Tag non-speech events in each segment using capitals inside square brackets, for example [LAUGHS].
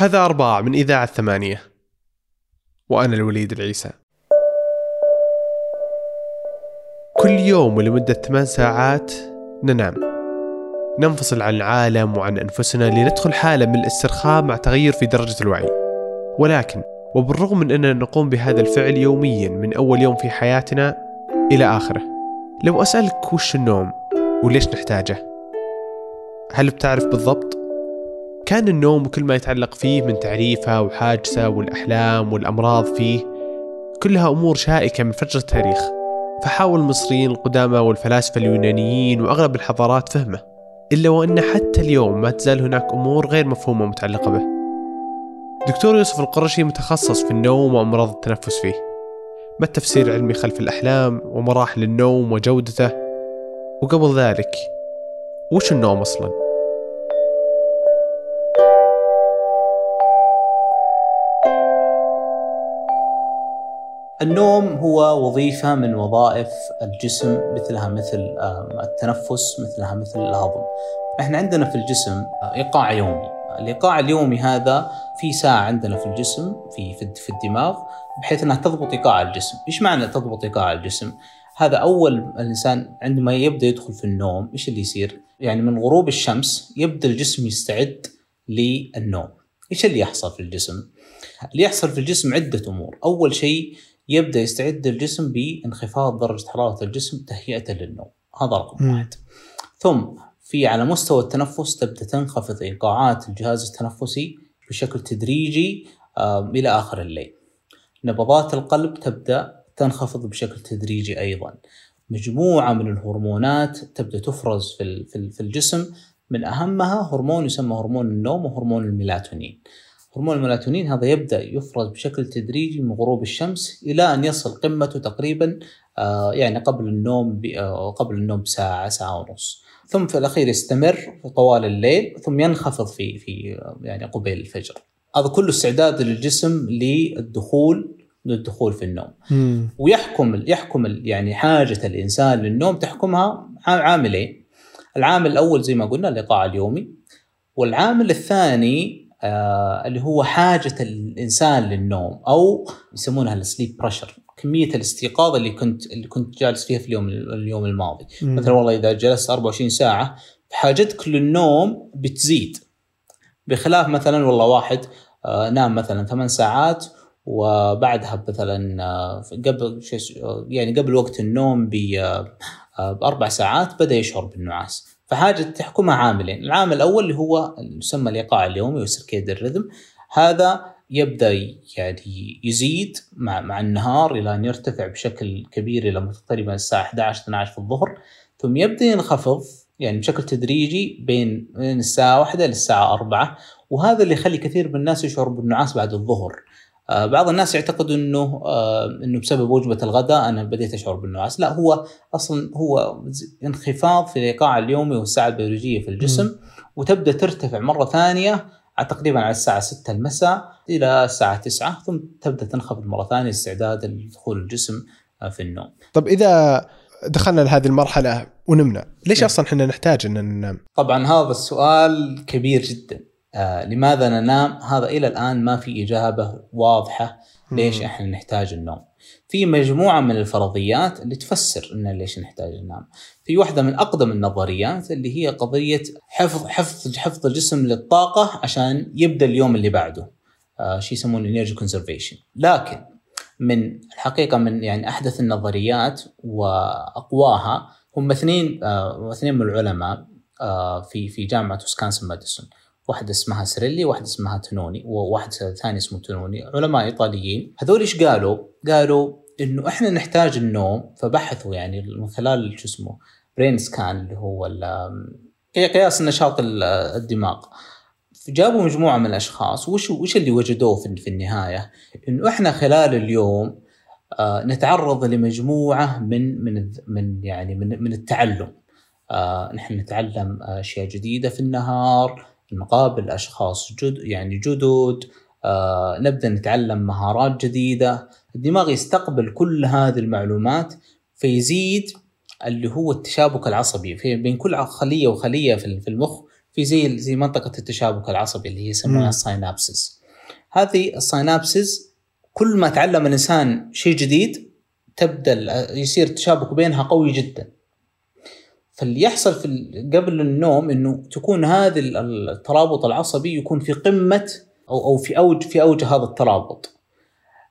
هذا أرباع من إذاعة ثمانية وأنا الوليد العيسى. كل يوم ولمدة ثمان ساعات ننام. ننفصل عن العالم وعن أنفسنا لندخل حالة من الاسترخاء مع تغير في درجة الوعي. ولكن وبالرغم من أننا نقوم بهذا الفعل يوميا من أول يوم في حياتنا إلى آخره لو أسألك وش النوم وليش نحتاجه؟ هل بتعرف بالضبط؟ كان النوم وكل ما يتعلق فيه من تعريفه وحاجسه والأحلام والأمراض فيه كلها أمور شائكة من فجر التاريخ. فحاول المصريين القدامى والفلاسفة اليونانيين وأغلب الحضارات فهمه إلا وأن حتى اليوم ما تزال هناك أمور غير مفهومة متعلقة به. دكتور يوسف القرشي متخصص في النوم وأمراض التنفس فيه. ما التفسير العلمي خلف الأحلام ومراحل النوم وجودته؟ وقبل ذلك وش النوم أصلاً؟ النوم هو وظيفة من وظائف الجسم مثلها مثل التنفس مثلها مثل الهضم إحنا عندنا في الجسم إيقاع يومي الإيقاع اليومي هذا في ساعة عندنا في الجسم في في الدماغ بحيث إنها تضبط إيقاع الجسم، إيش معنى تضبط إيقاع الجسم؟ هذا أول الإنسان عندما يبدأ يدخل في النوم إيش اللي يصير؟ يعني من غروب الشمس يبدأ الجسم يستعد للنوم. إيش اللي يحصل في الجسم؟ اللي يحصل في الجسم عدة أمور، أول شيء يبدأ يستعد الجسم بانخفاض درجة حرارة الجسم تهيئة للنوم. هذا رقم واحد. ثم في على مستوى التنفس تبدأ تنخفض إيقاعات الجهاز التنفسي بشكل تدريجي إلى آخر الليل. نبضات القلب تبدأ تنخفض بشكل تدريجي أيضا. مجموعة من الهرمونات تبدأ تفرز في في الجسم. من أهمها هرمون يسمى هرمون النوم وهرمون الميلاتونين. هرمون الميلاتونين هذا يبدأ يفرز بشكل تدريجي من غروب الشمس إلى أن يصل قمته تقريبا آه، يعني قبل النوم آه، قبل النوم بساعة ساعة ونص. ثم في الأخير يستمر طوال الليل ثم ينخفض في في يعني قبيل الفجر. هذا كله استعداد للجسم للدخول للدخول في النوم. مم. ويحكم يحكم يعني حاجة الإنسان للنوم تحكمها عاملين. العامل الأول زي ما قلنا الايقاع اليومي. والعامل الثاني آه اللي هو حاجة الإنسان للنوم أو يسمونها السليب بريشر كمية الاستيقاظ اللي كنت اللي كنت جالس فيها في اليوم اليوم الماضي. مم. مثلا والله إذا جلست 24 ساعة حاجتك للنوم بتزيد. بخلاف مثلا والله واحد آه نام مثلا ثمان ساعات وبعدها مثلا آه قبل يعني قبل وقت النوم آه، بأربع ساعات بدأ يشعر بالنعاس. فحاجة تحكمها عاملين، العامل الأول اللي هو يسمى الإيقاع اليومي والسيركيد الريذم. هذا يبدأ يعني يزيد مع مع النهار إلى أن يرتفع بشكل كبير إلى تقريبا الساعة 11 12 في الظهر. ثم يبدأ ينخفض يعني بشكل تدريجي بين من الساعة 1 للساعة 4 وهذا اللي يخلي كثير من الناس يشعروا بالنعاس بعد الظهر. بعض الناس يعتقد إنه آه، إنه بسبب وجبة الغداء أنا بديت أشعر بالنعاس، لا هو أصلا هو انخفاض في الإيقاع اليومي والساعة البيولوجية في الجسم م. وتبدأ ترتفع مرة ثانية تقريبا على الساعة 6 المساء إلى الساعة 9 ثم تبدأ تنخفض مرة ثانية استعدادا لدخول الجسم آه، في النوم. طب إذا دخلنا لهذه المرحلة ونمنا، ليش أصلا إحنا نحتاج إن ننام؟ طبعا هذا السؤال كبير جدا. آه لماذا ننام؟ هذا إلى الآن ما في إجابة واضحة ليش إحنا نحتاج النوم. في مجموعة من الفرضيات اللي تفسر إن ليش نحتاج ننام في واحدة من أقدم النظريات اللي هي قضية حفظ حفظ حفظ الجسم للطاقة عشان يبدأ اليوم اللي بعده. آه شيء يسمونه؟ energy conservation لكن من الحقيقة من يعني أحدث النظريات وأقواها هم اثنين آه اثنين من العلماء آه في في جامعة ويسكونسن ماديسون واحدة اسمها سيريلي واحدة اسمها تونوني وواحد ثاني اسمه تونوني. علماء إيطاليين. هذول إيش قالوا؟ قالوا إنه إحنا نحتاج النوم فبحثوا يعني من خلال شو اسمه brain scan اللي هو قياس نشاط الدماغ. جابوا مجموعة من الأشخاص. وش وش اللي وجدوه في النهاية؟ إنه إحنا خلال اليوم آه، نتعرض لمجموعة من من من يعني من من التعلم. آه، نحن نتعلم أشياء جديدة في النهار نقابل أشخاص جد يعني جدد آه نبدأ نتعلم مهارات جديدة. الدماغ يستقبل كل هذه المعلومات فيزيد اللي هو التشابك العصبي. في بين كل خليه وخلية في المخ في زي زي منطقة التشابك العصبي اللي هي يسمونها ال synapses هذه ال synapses كل ما تعلم الإنسان شيء جديد تبدأ يصير التشابك بينها قوي جدا. فاللي يحصل في قبل النوم إنه تكون هذه الترابط العصبي يكون في قمة أو أو في اوج في أوج هذا الترابط.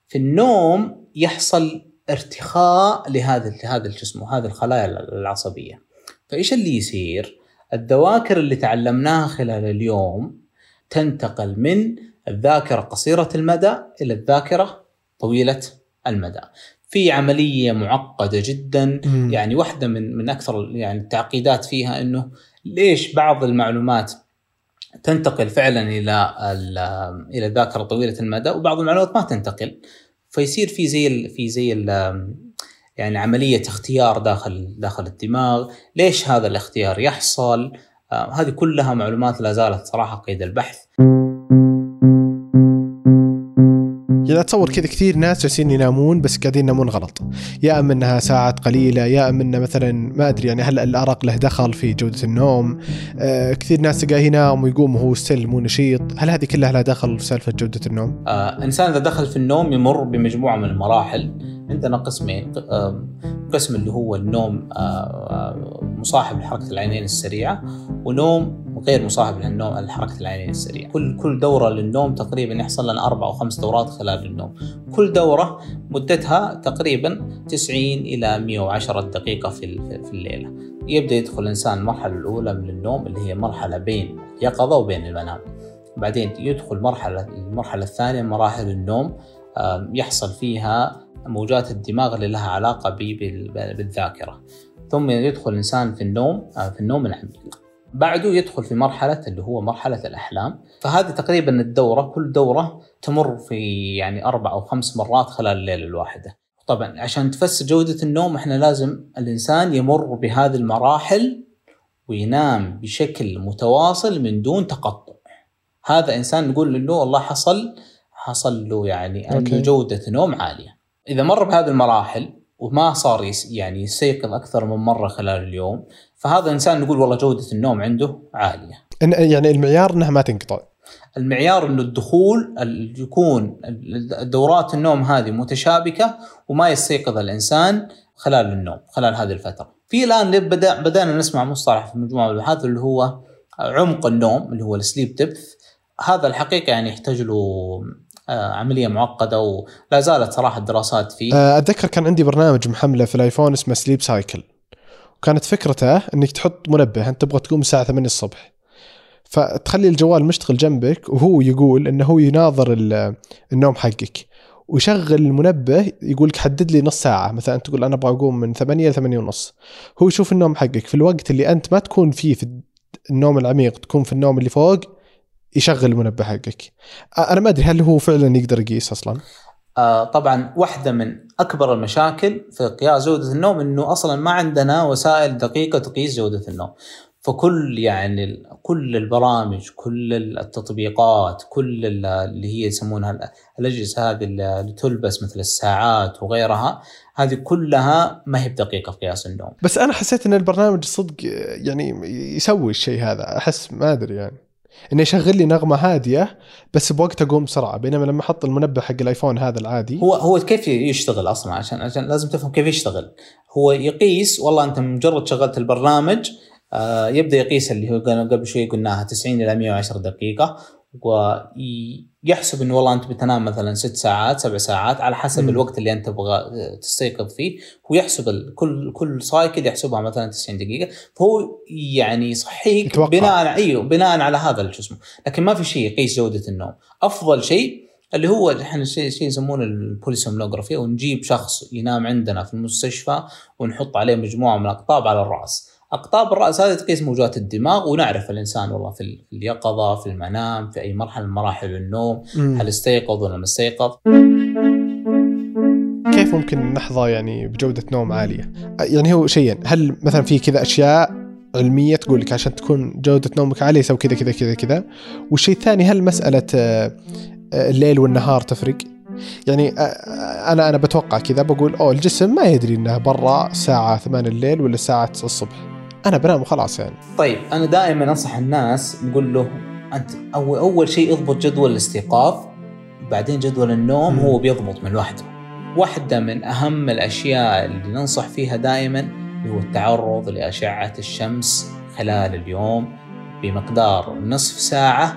في النوم يحصل ارتخاء لهذا لهذا الجسم وهذه الخلايا العصبية. فإيش اللي يصير؟ الذواكر اللي تعلمناها خلال اليوم تنتقل من الذاكرة قصيرة المدى إلى الذاكرة طويلة المدى. في عملية معقدة جدا. مم. يعني واحدة من من أكثر يعني التعقيدات فيها إنه ليش بعض المعلومات تنتقل فعلا إلى إلى الذاكرة طويلة المدى وبعض المعلومات ما تنتقل. فيصير في زي في زي يعني عملية اختيار داخل داخل الدماغ. ليش هذا الاختيار يحصل؟ آه هذه كلها معلومات لا زالت صراحة قيد البحث. يعني أتصور كذا كثير ناس جالسين ينامون بس قاعدين ينامون غلط. يا أما إنها ساعات قليلة يا أما إنه مثلا ما أدري يعني هل الأرق له دخل في جودة النوم. آه كثير ناس تلقاه ينام ويقوم وهو ستيل مو نشيط. هل هذه كلها لها دخل في سالفة جودة النوم؟ آه إنسان إذا دخل في النوم يمر بمجموعة من المراحل. عندنا قسمين قسم اللي هو النوم آه، آه، مصاحب لحركة العينين السريعة ونوم غير مصاحب للنوم لحركة العينين السريعة. كل كل دورة للنوم تقريبا يحصل لنا أربع أو خمس دورات خلال النوم. كل دورة مدتها تقريبا 90 إلى 110 دقيقة في في الليلة. يبدأ يدخل الإنسان المرحلة الأولى من النوم اللي هي مرحلة بين اليقظه وبين المنام بعدين يدخل مرحلة المرحلة الثانية مراحل النوم يحصل فيها موجات الدماغ اللي لها علاقة بالذاكرة. ثم يدخل الإنسان في النوم آه، في النوم العميق بعده يدخل في مرحلة اللي هو مرحلة الأحلام. فهذه تقريبا الدورة كل دورة تمر في يعني أربع أو خمس مرات خلال الليلة الواحدة. طبعا عشان تفسر جودة النوم إحنا لازم الإنسان يمر بهذه المراحل وينام بشكل متواصل من دون تقطع. هذا إنسان نقول له والله حصل حصل له يعني عنده جودة نوم عالية. إذا مر بهذه المراحل وما صار يعني يستيقظ أكثر من مرة خلال اليوم فهذا إنسان نقول والله جودة النوم عنده عالية. يعني المعيار انها ما تنقطع. المعيار إنه الدخول يكون دورات النوم هذه متشابكة وما يستيقظ الإنسان خلال النوم خلال هذه الفترة. في الآن بدا بدأنا نسمع مصطلح في مجموعة من الأبحاث اللي هو عمق النوم اللي هو ال sleep depth هذا الحقيقة يعني يحتاج له عملية معقدة ولا زالت صراحة الدراسات فيه. آه، أتذكر كان عندي برنامج محملة في الآيفون اسمه Sleep Cycle وكانت فكرته إنك تحط منبه أنت تبغى تقوم الساعة 8 الصبح. فتخلي الجوال مشتغل جنبك وهو يقول إنه هو يناظر النوم حقك. ويشغل المنبه يقول لك حدد لي نص ساعة. مثلا تقول أنا أبغى أقوم من 8 ل 8 ونص. هو يشوف النوم حقك. في الوقت اللي أنت ما تكون فيه في النوم العميق تكون في النوم اللي فوق يشغل المنبه حقك. أنا ما أدري هل هو فعلا يقدر يقيس أصلا؟ آه طبعا واحدة من أكبر المشاكل في قياس جودة النوم إنه أصلا ما عندنا وسائل دقيقة تقيس جودة النوم. فكل يعني كل البرامج كل التطبيقات كل اللي هي يسمونها الأجهزة هذه اللي تلبس مثل الساعات وغيرها هذه كلها ما هي بدقيقة في قياس النوم. بس أنا حسيت إن البرنامج صدق يعني يسوي الشيء هذا أحس ما أدري يعني. إنه يشغل لي نغمة هادية بس بوقت أقوم بسرعة. بينما لما أحط المنبه حق الآيفون هذا العادي هو هو كيف يشتغل أصلا؟ عشان عشان لازم تفهم كيف يشتغل. هو يقيس والله أنت مجرد شغلت البرنامج آه يبدأ يقيس اللي هو قبل شوي قلناها 90 إلى 110 دقيقة. ويحسب إنه والله أنت بتنام مثلا ست ساعات سبع ساعات على حسب م. الوقت اللي أنت تبغى تستيقظ فيه. ويحسب كل كل cycle يحسبها مثلا 90 دقيقة. فهو يعني يصحيك بناء إيوه بناء على هذا الجسم لكن ما في شيء يقيس جودة النوم. أفضل شيء اللي هو إحنا شيء شيء يسمونه ال polysomnography ونجيب شخص ينام عندنا في المستشفى ونحط عليه مجموعة من الأقطاب على الرأس. أقطاب الرأس هذه تقيس موجات الدماغ ونعرف الإنسان والله في اليقظة في المنام في أي مرحلة من مراحل النوم م. هل استيقظ ولا ما استيقظ. كيف ممكن نحظى يعني بجودة نوم عالية؟ يعني هو شيئين هل مثلا في كذا أشياء علمية تقول لك عشان تكون جودة نومك عالية سوي كذا كذا كذا كذا؟ والشيء الثاني هل مسألة آه، آه، الليل والنهار تفرق؟ يعني آه، أنا أنا بتوقع كذا بقول أوه الجسم ما يدري انه برا الساعة 8 الليل ولا الساعة 9 الصبح. أنا بنام وخلاص يعني طيب أنا دائما أنصح الناس نقول له أنت اول أول شيء اضبط جدول الاستيقاظ بعدين جدول النوم مم. هو بيضبط من لوحده واحدة من أهم الأشياء اللي ننصح فيها دائما اللي هو التعرض لأشعة الشمس خلال اليوم بمقدار نصف ساعة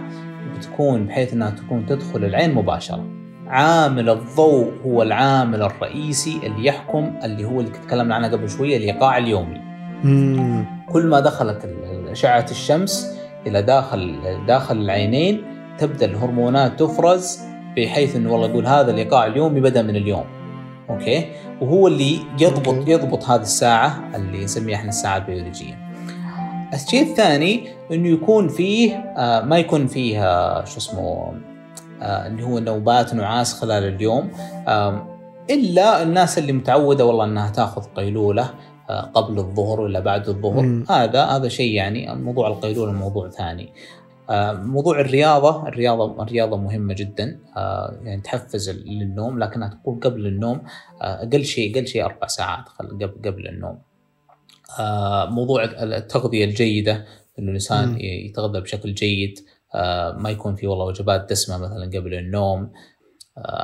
بتكون بحيث أنها تكون تدخل العين مباشرة عامل الضوء هو العامل الرئيسي اللي يحكم اللي هو اللي تكلمنا عنه قبل شوية الإيقاع اليومي مم. كل ما دخلت أشعة الشمس إلى داخل داخل العينين تبدأ الهرمونات تفرز بحيث إنه والله يقول هذا الايقاع اليومي بدا من اليوم. أوكي؟ وهو اللي يضبط. يضبط هذه الساعة اللي نسميها إحنا الساعة البيولوجية. الشيء الثاني إنه يكون فيه آه ما يكون فيه آه شو اسمه آه اللي هو نوبات نعاس خلال اليوم. آه إلا الناس اللي متعودة والله إنها تأخذ قيلولة قبل الظهر ولا بعد الظهر. مم. هذا هذا شيء يعني موضوع القيلوله موضوع ثاني. آه، موضوع الرياضة الرياضة الرياضة مهمة جدا. آه، يعني تحفز للنوم لكنها تكون قبل النوم آه، أقل شيء أقل شيء أربع ساعات قبل قبل النوم. موضوع التغذية الجيدة إنه الإنسان. يتغذى بشكل جيد ما يكون في والله وجبات دسمة مثلا قبل النوم.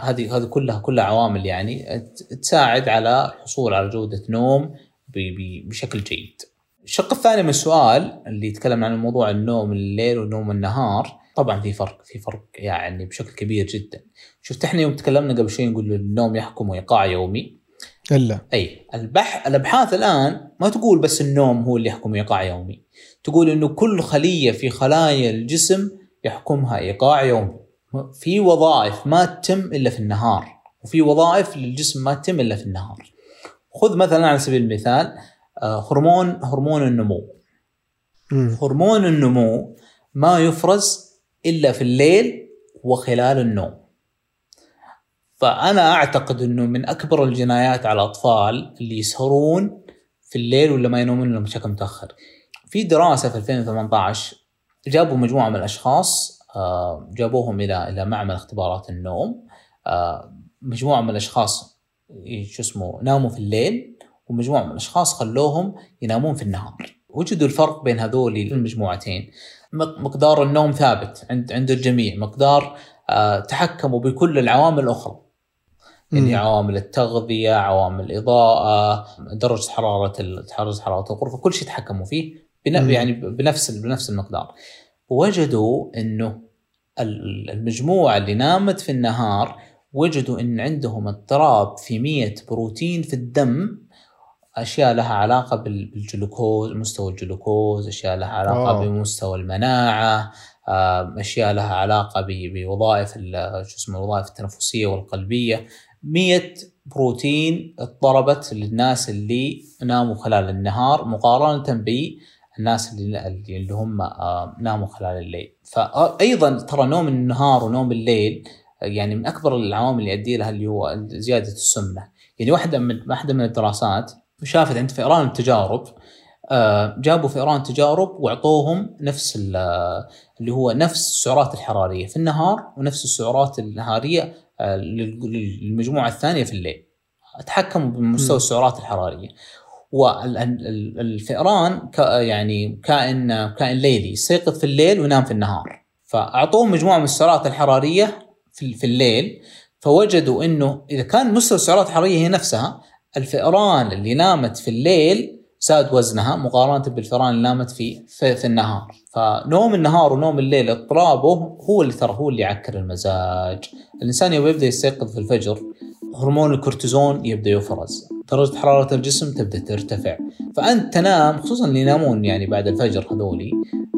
هذه هذه كلها كلها عوامل يعني تساعد على الحصول على جودة نوم بشكل جيد. الشق الثاني من السؤال اللي يتكلم عن موضوع النوم الليل ونوم النهار طبعا في فرق في فرق يعني بشكل كبير جدا. شفت إحنا يوم تكلمنا قبل شوي نقول النوم يحكم ايقاع يومي. إلا. أي البح الأبحاث الآن ما تقول بس النوم هو اللي يحكم ايقاع يومي. تقول إنه كل خلية في خلايا الجسم يحكمها إيقاع يومي. في وظائف ما تتم إلا في النهار وفي وظائف للجسم ما تتم إلا في النهار. خذ مثلا على سبيل المثال آه، هرمون هرمون النمو. هرمون النمو ما يفرز إلا في الليل وخلال النوم. فأنا أعتقد إنه من أكبر الجنايات على الأطفال اللي يسهرون في الليل ولا ما ينومون إلا بشكل متأخر. في دراسة في 2018 جابوا مجموعة من الأشخاص آه، جابوهم إلى إلى معمل اختبارات النوم. آه، مجموعة من الأشخاص شو اسمه ناموا في الليل ومجموعة من الأشخاص خلوهم ينامون في النهار. وجدوا الفرق بين هذول المجموعتين. مق- مقدار النوم ثابت عند عند الجميع. مقدار آه، تحكموا بكل العوامل الأخرى. اللي مم. عوامل التغذية عوامل الإضاءة درجة حرارة درجة حرارة الغرفة كل شيء تحكموا فيه. يعني بنفس بنفس المقدار. وجدوا إنه ال- المجموعة اللي نامت في النهار وجدوا إن عندهم اضطراب في 100 بروتين في الدم أشياء لها علاقة بال- بالجلوكوز مستوى الجلوكوز أشياء لها علاقة آه. بمستوى المناعة أشياء لها علاقة بوظائف شو اسمه الوظائف التنفسية والقلبية 100 بروتين اضطربت للناس اللي ناموا خلال النهار مقارنة بالناس اللي اللي هم ناموا خلال الليل فايضا ترى نوم النهار ونوم الليل يعني من أكبر العوامل اللي يؤدي لها اللي هو زيادة السمنة يعني واحدة من واحدة من الدراسات شافت عند فئران التجارب آه، جابوا فئران تجارب وأعطوهم نفس ال- اللي هو نفس السعرات الحرارية في النهار ونفس السعرات النهارية آه، لل- للمجموعة الثانية في الليل. تحكموا بمستوى. السعرات الحرارية. والفئران يعني كائن كائن ليلي يستيقظ في الليل وينام في النهار. فأعطوهم مجموعة من السعرات الحرارية في في الليل فوجدوا إنه إذا كان مستوى السعرات الحرارية هي نفسها الفئران اللي نامت في الليل زاد وزنها مقارنة بالفئران اللي نامت في في, في النهار. فنوم النهار ونوم الليل اضطرابه هو اللي ترى هو اللي يعكر المزاج. الإنسان يوم يبدأ يستيقظ في الفجر هرمون الكورتيزون يبدأ يفرز. درجة حرارة الجسم تبدأ ترتفع. فأنت تنام خصوصا اللي ينامون يعني بعد الفجر هذولي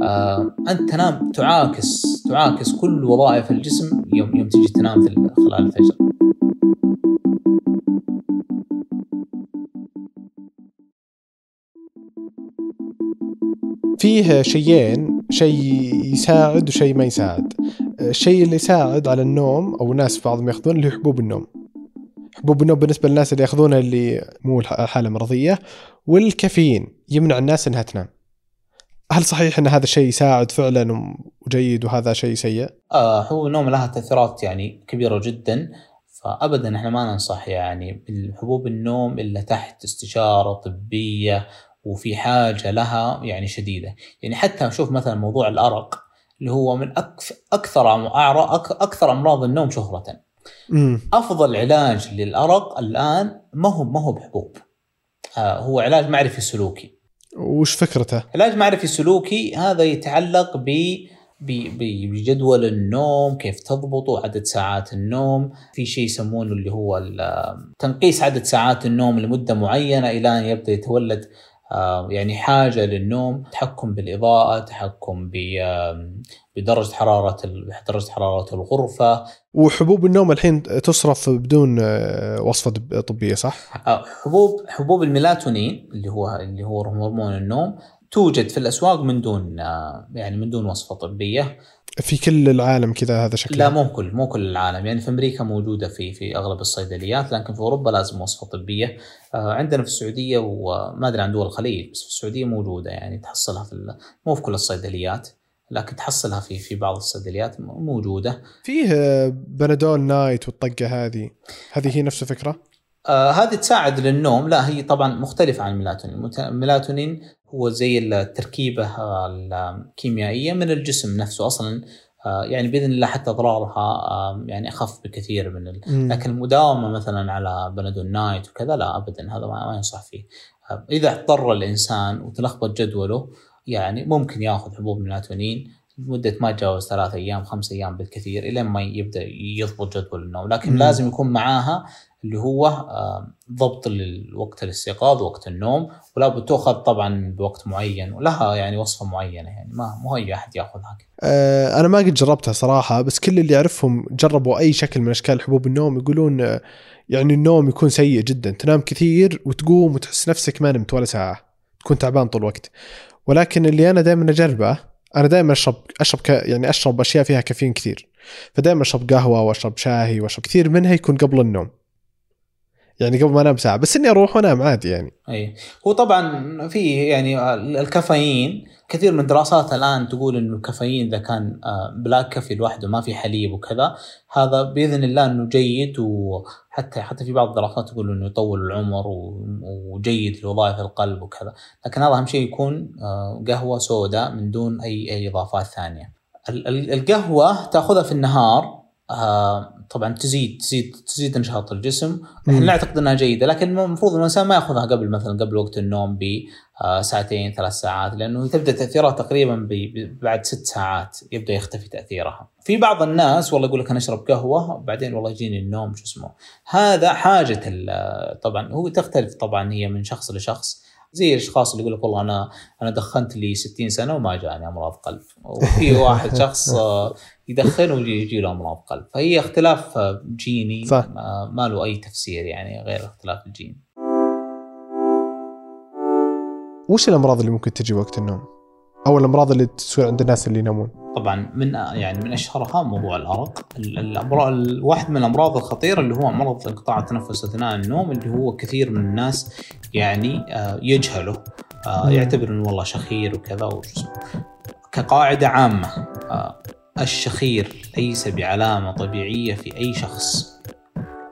آه أنت تنام تعاكس تعاكس كل وظائف الجسم يوم يوم تيجي تنام في خلال الفجر. فيه شيئين شيء يساعد وشيء ما يساعد. الشيء اللي يساعد على النوم أو ناس بعضهم ياخذون اللي هو حبوب النوم. حبوب النوم بالنسبة للناس اللي ياخذونها اللي مو حالة مرضية والكافيين يمنع الناس إنها تنام. هل صحيح إن هذا الشيء يساعد فعلا وجيد وهذا شيء سيء؟ آه هو النوم لها تاثيرات يعني كبيرة جدا فابدا إحنا ما ننصح يعني بالحبوب النوم إلا تحت استشارة طبية وفي حاجة لها يعني شديدة يعني حتى شوف مثلا موضوع الأرق اللي هو من أكثر أكثر أمراض النوم شهرة مم. أفضل علاج للأرق الآن ما هو ما هو بحبوب آه هو علاج معرفي سلوكي وش فكرته؟ علاج معرفي سلوكي هذا يتعلق ب بجدول النوم كيف تضبطه عدد ساعات النوم في شيء يسمونه اللي هو تنقيس عدد ساعات النوم لمدة معينة إلى أن يبدأ يتولد يعني حاجة للنوم تحكم بالإضاءة تحكم بدرجة حرارة درجة حرارة الغرفة وحبوب النوم الحين تصرف بدون آه، وصفة طبية صح؟ آه، حبوب حبوب الميلاتونين اللي هو اللي هو هرمون النوم توجد في الأسواق من دون يعني من دون وصفة طبية. في كل العالم كذا هذا شكله؟ لا مو كل مو كل العالم. يعني في أمريكا موجودة في في أغلب الصيدليات لكن في أوروبا لازم وصفة طبية. آه، عندنا في السعودية وما أدري عن دول الخليج بس في السعودية موجودة يعني تحصلها في مو في كل الصيدليات لكن تحصلها في في بعض الصيدليات موجودة. فيه بنادول نايت والطقة هذه. هذه هي نفس الفكرة؟ آه هذه تساعد للنوم. لا هي طبعا مختلفة عن الميلاتونين الميلاتونين هو زي التركيبة الكيميائية من الجسم نفسه أصلا. آه يعني بإذن الله حتى أضرارها آه يعني أخف بكثير من ال... لكن المداومة مثلا على بنادول نايت وكذا لا ابدا. هذا ما ينصح فيه. آه، إذا اضطر الإنسان وتلخبط جدوله يعني ممكن يأخذ حبوب ميلاتونين لمدة ما تجاوز ثلاث أيام خمس أيام بالكثير إلين ما يبدأ يضبط جدول النوم. لكن مم. لازم يكون معاها اللي هو آه، ضبط وقت الاستيقاظ وقت النوم ولا بتاخذ طبعا بوقت معين ولها يعني وصفة معينة يعني ما مو اي أحد يأخذها. أه أنا ما قد جربتها صراحة بس كل اللي اعرفهم جربوا أي شكل من أشكال حبوب النوم يقولون آه، يعني النوم يكون سيء جدا. تنام كثير وتقوم وتحس نفسك ما نمت ولا ساعة تكون تعبان طول الوقت. ولكن اللي أنا دائما أجربه أنا دائما أشرب أشرب ك... يعني أشرب أشياء فيها كافيين كثير. فدائما أشرب قهوة وأشرب شاهي وأشرب كثير منها يكون قبل النوم. يعني قبل ما انام ساعة بس إني أروح وأنام عادي يعني. أي. هو طبعا في يعني الكافيين كثير من الدراسات الآن تقول إنه الكافيين إذا كان آه، بلا كافي لوحده ما في حليب وكذا هذا بإذن الله إنه جيد وحتى حتى في بعض الدراسات تقول إنه يطول العمر وجيد لوظائف القلب وكذا. لكن هذا أهم شيء يكون آه، قهوة سوداء من دون اي أي إضافات ثانية. القهوة تأخذها في النهار آه، طبعا تزيد تزيد تزيد نشاط الجسم إحنا نعتقد انها جيدة لكن المفروض الإنسان ما يأخذها قبل مثلا قبل وقت النوم بساعتين آه، ثلاث ساعات لأنه تبدأ تأثيرها تقريبا بعد ست ساعات يبدأ يختفي تأثيرها. في بعض الناس والله يقول لك أنا أشرب قهوة بعدين والله يجيني النوم شو اسمه. هذا حاجة طبعا هو تختلف طبعا هي من شخص لشخص. زي الأشخاص اللي يقول لك والله أنا أنا دخنت لي 60 سنة وما جاني أمراض قلب. وفي واحد [LAUGHS] شخص يدخن ويجي له أمراض قلب. فهي اختلاف جيني صح. ما له أي تفسير يعني غير اختلاف الجين. وش الأمراض اللي ممكن تجي وقت النوم؟ أو الأمراض اللي تصير عند الناس اللي ينامون؟ طبعا من يعني من اشهرها موضوع الأرق. واحد من الأمراض الخطيرة اللي هو مرض انقطاع التنفس أثناء النوم اللي هو كثير من الناس يعني آه، يجهله. آه، يعتبر إنه والله شخير وكذا كقاعدة عامة آه، الشخير ليس بعلامة طبيعية في أي شخص.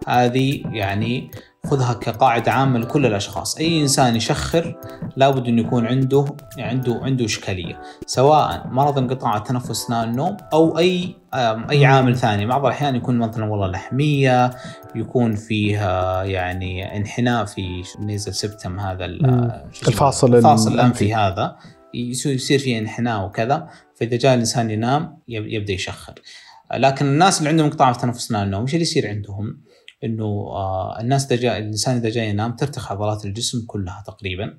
هذه يعني خذها كقاعدة عامة لكل الأشخاص. أي إنسان يشخر لابد أن يكون عنده عنده عنده إشكالية سواء مرض انقطاع التنفس أثناء النوم أو أي أي عامل ثاني. بعض الأحيان يكون مثلا والله لحمية يكون فيها يعني انحناء في نيزل سبتم هذا الفاصل الفاصل الأنفي هذا. يصير فيه انحناء وكذا. فإذا جاء الإنسان ينام يبدأ يشخر. لكن الناس اللي عندهم انقطاع في تنفس اثناء النوم إيش اللي يصير عندهم؟ إنه آه الناس إذا جاء الإنسان إذا جاء ينام ترتخي عضلات الجسم كلها تقريبا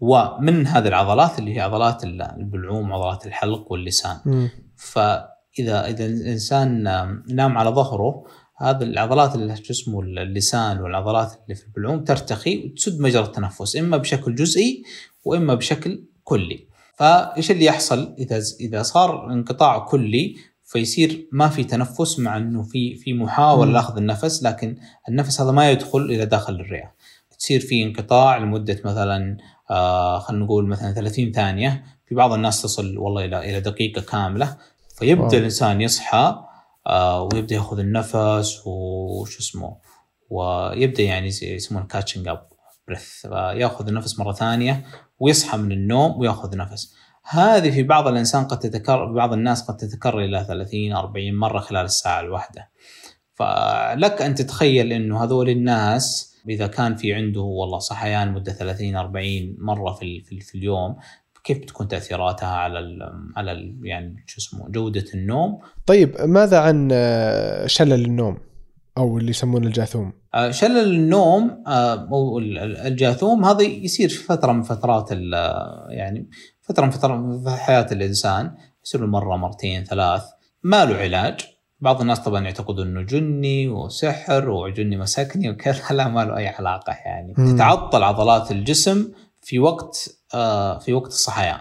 ومن هذه العضلات اللي هي عضلات البلعوم عضلات الحلق واللسان م. فإذا إذا الإنسان نام على ظهره هذا العضلات اللي جسمه اللسان والعضلات اللي في البلعوم ترتخي وتسد مجرى التنفس إما بشكل جزئي وإما بشكل كلي. فإيش اللي يحصل إذا إذا صار انقطاع كلي فيصير ما في تنفس مع إنه في في محاولة لأخذ النفس لكن النفس هذا ما يدخل إلى داخل الرئة. تصير في انقطاع لمدة مثلا آه خلينا نقول مثلا 30 ثانية. في بعض الناس تصل والله إلى إلى دقيقة كاملة. فيبدأ أوه. الإنسان يصحى آه ويبدأ يأخذ النفس وش اسمه ويبدأ يعني يسمونه catching up بريث ياخذ النفس مرة ثانية ويصحى من النوم ويأخذ نفس. هذه في بعض الإنسان قد تتكرر بعض الناس قد تتكرر إلى 30 40 مرة خلال الساعة الواحدة. فلك أن تتخيل إنه هذول الناس إذا كان في عنده والله صحيان مدة 30 40 مرة في في, في اليوم كيف بتكون تاثيراتها على ال على ال يعني شو اسمه جودة النوم؟ طيب ماذا عن آه، شلل النوم أو اللي يسمونه الجاثوم؟ آه، شلل النوم آه، أو الجاثوم هذا يصير في فترة من فترات يعني فترة من فترات في حياة الإنسان يصير مره مرتين ثلاث. ما له علاج. بعض الناس طبعا يعتقدوا إنه جني وسحر وجني مسكني وكذا. [LAUGHS] لا ما له أي علاقة يعني. م. تتعطل عضلات الجسم في وقت آه في وقت الصحيان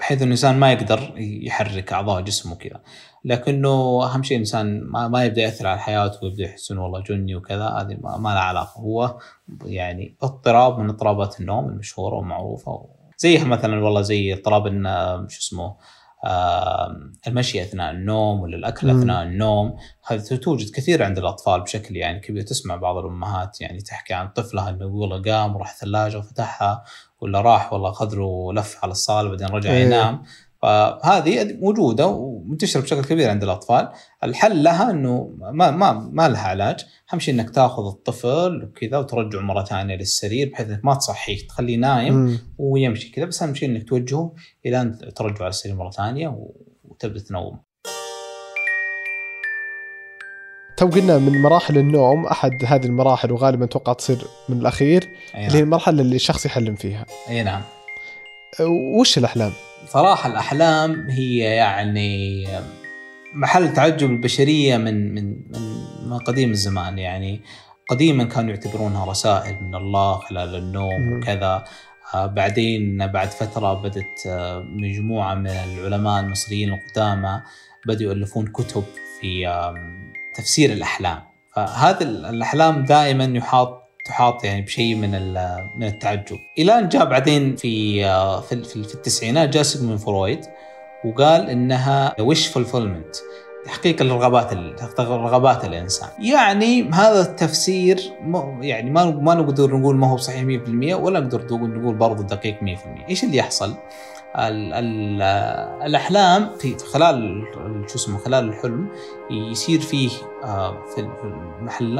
بحيث الانسان ما يقدر يحرك أعضاء جسمه كذا لكنه أهم شيء الانسان ما, ما يبدأ يأثر على حياته ويبدأ يحس انه والله جني وكذا. هذه ما, ما لها علاقة. هو يعني اضطراب من اضطرابات النوم المشهورة ومعروفة زيها مثلا والله زي اضطراب شو اسمه المشي أثناء النوم ولا الأكل مم. أثناء النوم هذه توجد كثير عند الأطفال بشكل يعني كبير تسمع بعض الأمهات يعني تحكي عن طفلها إنه والله قام وراح الثلاجه وفتحها ولا راح والله اخذ له لف على الصالة بعدين رجع إيه. ينام فهذه موجودة ومنتشرة بشكل كبير عند الأطفال، الحل لها إنه ما ما ما لها علاج، أهم شيء إنك تأخذ الطفل وكذا وترجعه مرة ثانية للسرير بحيث إنك ما تصحيه تخليه نايم مم. ويمشي كذا بس أهم شيء إنك توجهه إلى أن ترجعه على السرير مرة ثانية وتبدأ تنوم. تو قلنا من مراحل النوم أحد هذه المراحل وغالبا أتوقع تصير من الأخير أيه اللي هي المرحلة اللي الشخص يحلم فيها. أي نعم. وش الأحلام؟ صراحة الأحلام هي يعني محل تعجب البشرية من من من قديم الزمان. يعني قديما كانوا يعتبرونها رسائل من الله خلال النوم وكذا. آه بعدين بعد فترة بدت آه مجموعة من العلماء المصريين القدامى بدأوا يؤلفون كتب في تفسير الأحلام. فهذه الأحلام دائما يحاط تحاط يعني بشيء من من التعجب. إلى ان جاء بعدين في في, في التسعينات جاء سيجموند فرويد وقال إنها wish fulfillment تحقيق الرغبات رغبات الإنسان. يعني هذا التفسير يعني ما ما نقدر نقول ما هو صحيح 100% ولا نقدر نقول برضه دقيق 100% إيش اللي يحصل؟ ال ال الأحلام في خلال شو اسمه خلال الحلم يصير فيه آه، في المحل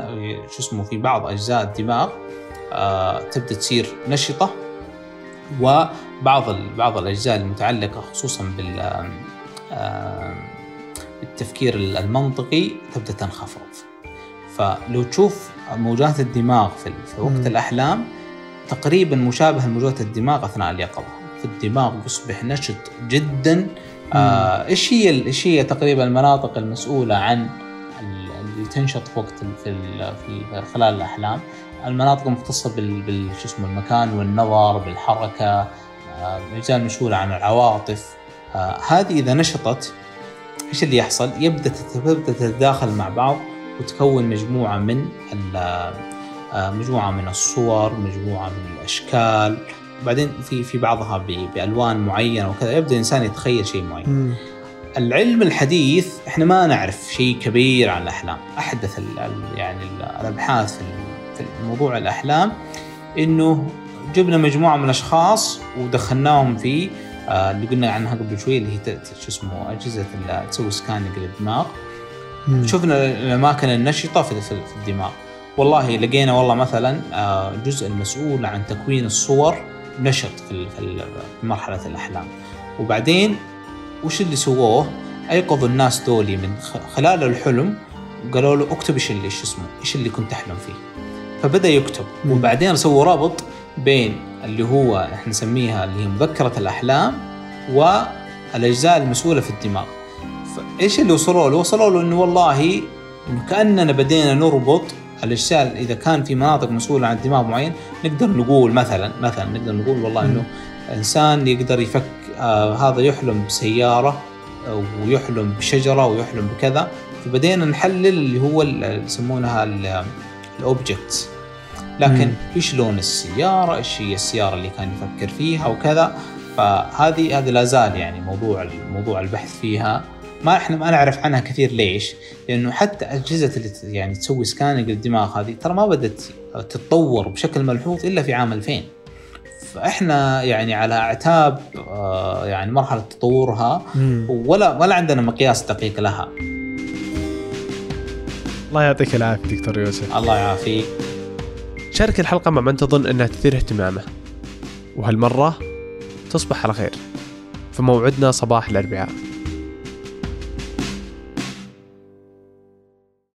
شو اسمه في بعض أجزاء الدماغ آه، تبدأ تصير نشطة وبعض بعض الأجزاء المتعلقة خصوصا بال آه، بالتفكير المنطقي تبدأ تنخفض. فلو تشوف موجات الدماغ في وقت الأحلام تقريبا مشابهه لموجات الدماغ أثناء اليقظة. الدماغ يصبح نشط جدا. آه إيش هي إيش هي تقريبا المناطق المسؤولة عن اللي تنشط في وقت في, خلال الأحلام؟ المناطق المختصه بال, شو اسمه المكان والنظر بالحركة الاجزاء آه المسؤوله عن العواطف. آه هذه إذا نشطت إيش اللي يحصل؟ يبدأ تبدأ تتداخل مع بعض وتكون مجموعة من مجموعة من الصور، مجموعة من الأشكال، بعدين في في بعضها بألوان معينة وكذا يبدأ الإنسان يتخيل شيء معين. م. العلم الحديث إحنا ما نعرف شيء كبير عن الأحلام، أحدث ال يعني الأبحاث في موضوع الأحلام إنه جبنا مجموعة من الأشخاص ودخلناهم في آه اللي قلنا عنها قبل شوي اللي هي شو اسمه أجهزة تسوي سكاننج للدماغ. شفنا الأماكن النشطة في, الدماغ. والله لقينا والله مثلا آه، الجزء المسؤول عن تكوين الصور نشط في في مرحلة الأحلام وبعدين وش اللي سووه؟ أيقظوا الناس دولي من خلال الحلم وقالوا له اكتب إيش اللي إيش اسمه؟ إيش اللي كنت تحلم فيه؟ فبدأ يكتب وبعدين سووا رابط بين اللي هو إحنا نسميها اللي هي مذكرة الأحلام والأجزاء المسؤولة في الدماغ. فايش اللي وصلوا له؟ وصلوا له إنه والله إنه كأننا بدينا نربط الاجسال إذا كان في مناطق مسؤولة عن دماغ معين نقدر نقول مثلا مثلا نقدر نقول والله إنه إنسان يقدر يفك آه هذا يحلم بسيارة ويحلم بشجرة ويحلم بكذا. فبدينا نحلل اللي هو اللي يسمونها الاوبجكتس لكن إيش لون السيارة؟ إيش هي السيارة اللي كان يفكر فيها؟ وكذا. فهذه هذه لا زال يعني موضوع موضوع البحث فيها. ما إحنا ما نعرف عنها كثير ليش؟ لأنه حتى أجهزة اللي يعني تسوي سكاننج للدماغ هذه ترى ما بدأت تتطور بشكل ملحوظ إلا في عام 2000 فإحنا يعني على أعتاب آه، يعني مرحلة تطورها ولا ولا عندنا مقياس دقيق لها. الله يعطيك العافية دكتور يوسف. الله يعافيك. شارك الحلقة مع من تظن إنها تثير اهتمامه وهالمرة تصبح على خير. فموعدنا صباح الأربعاء.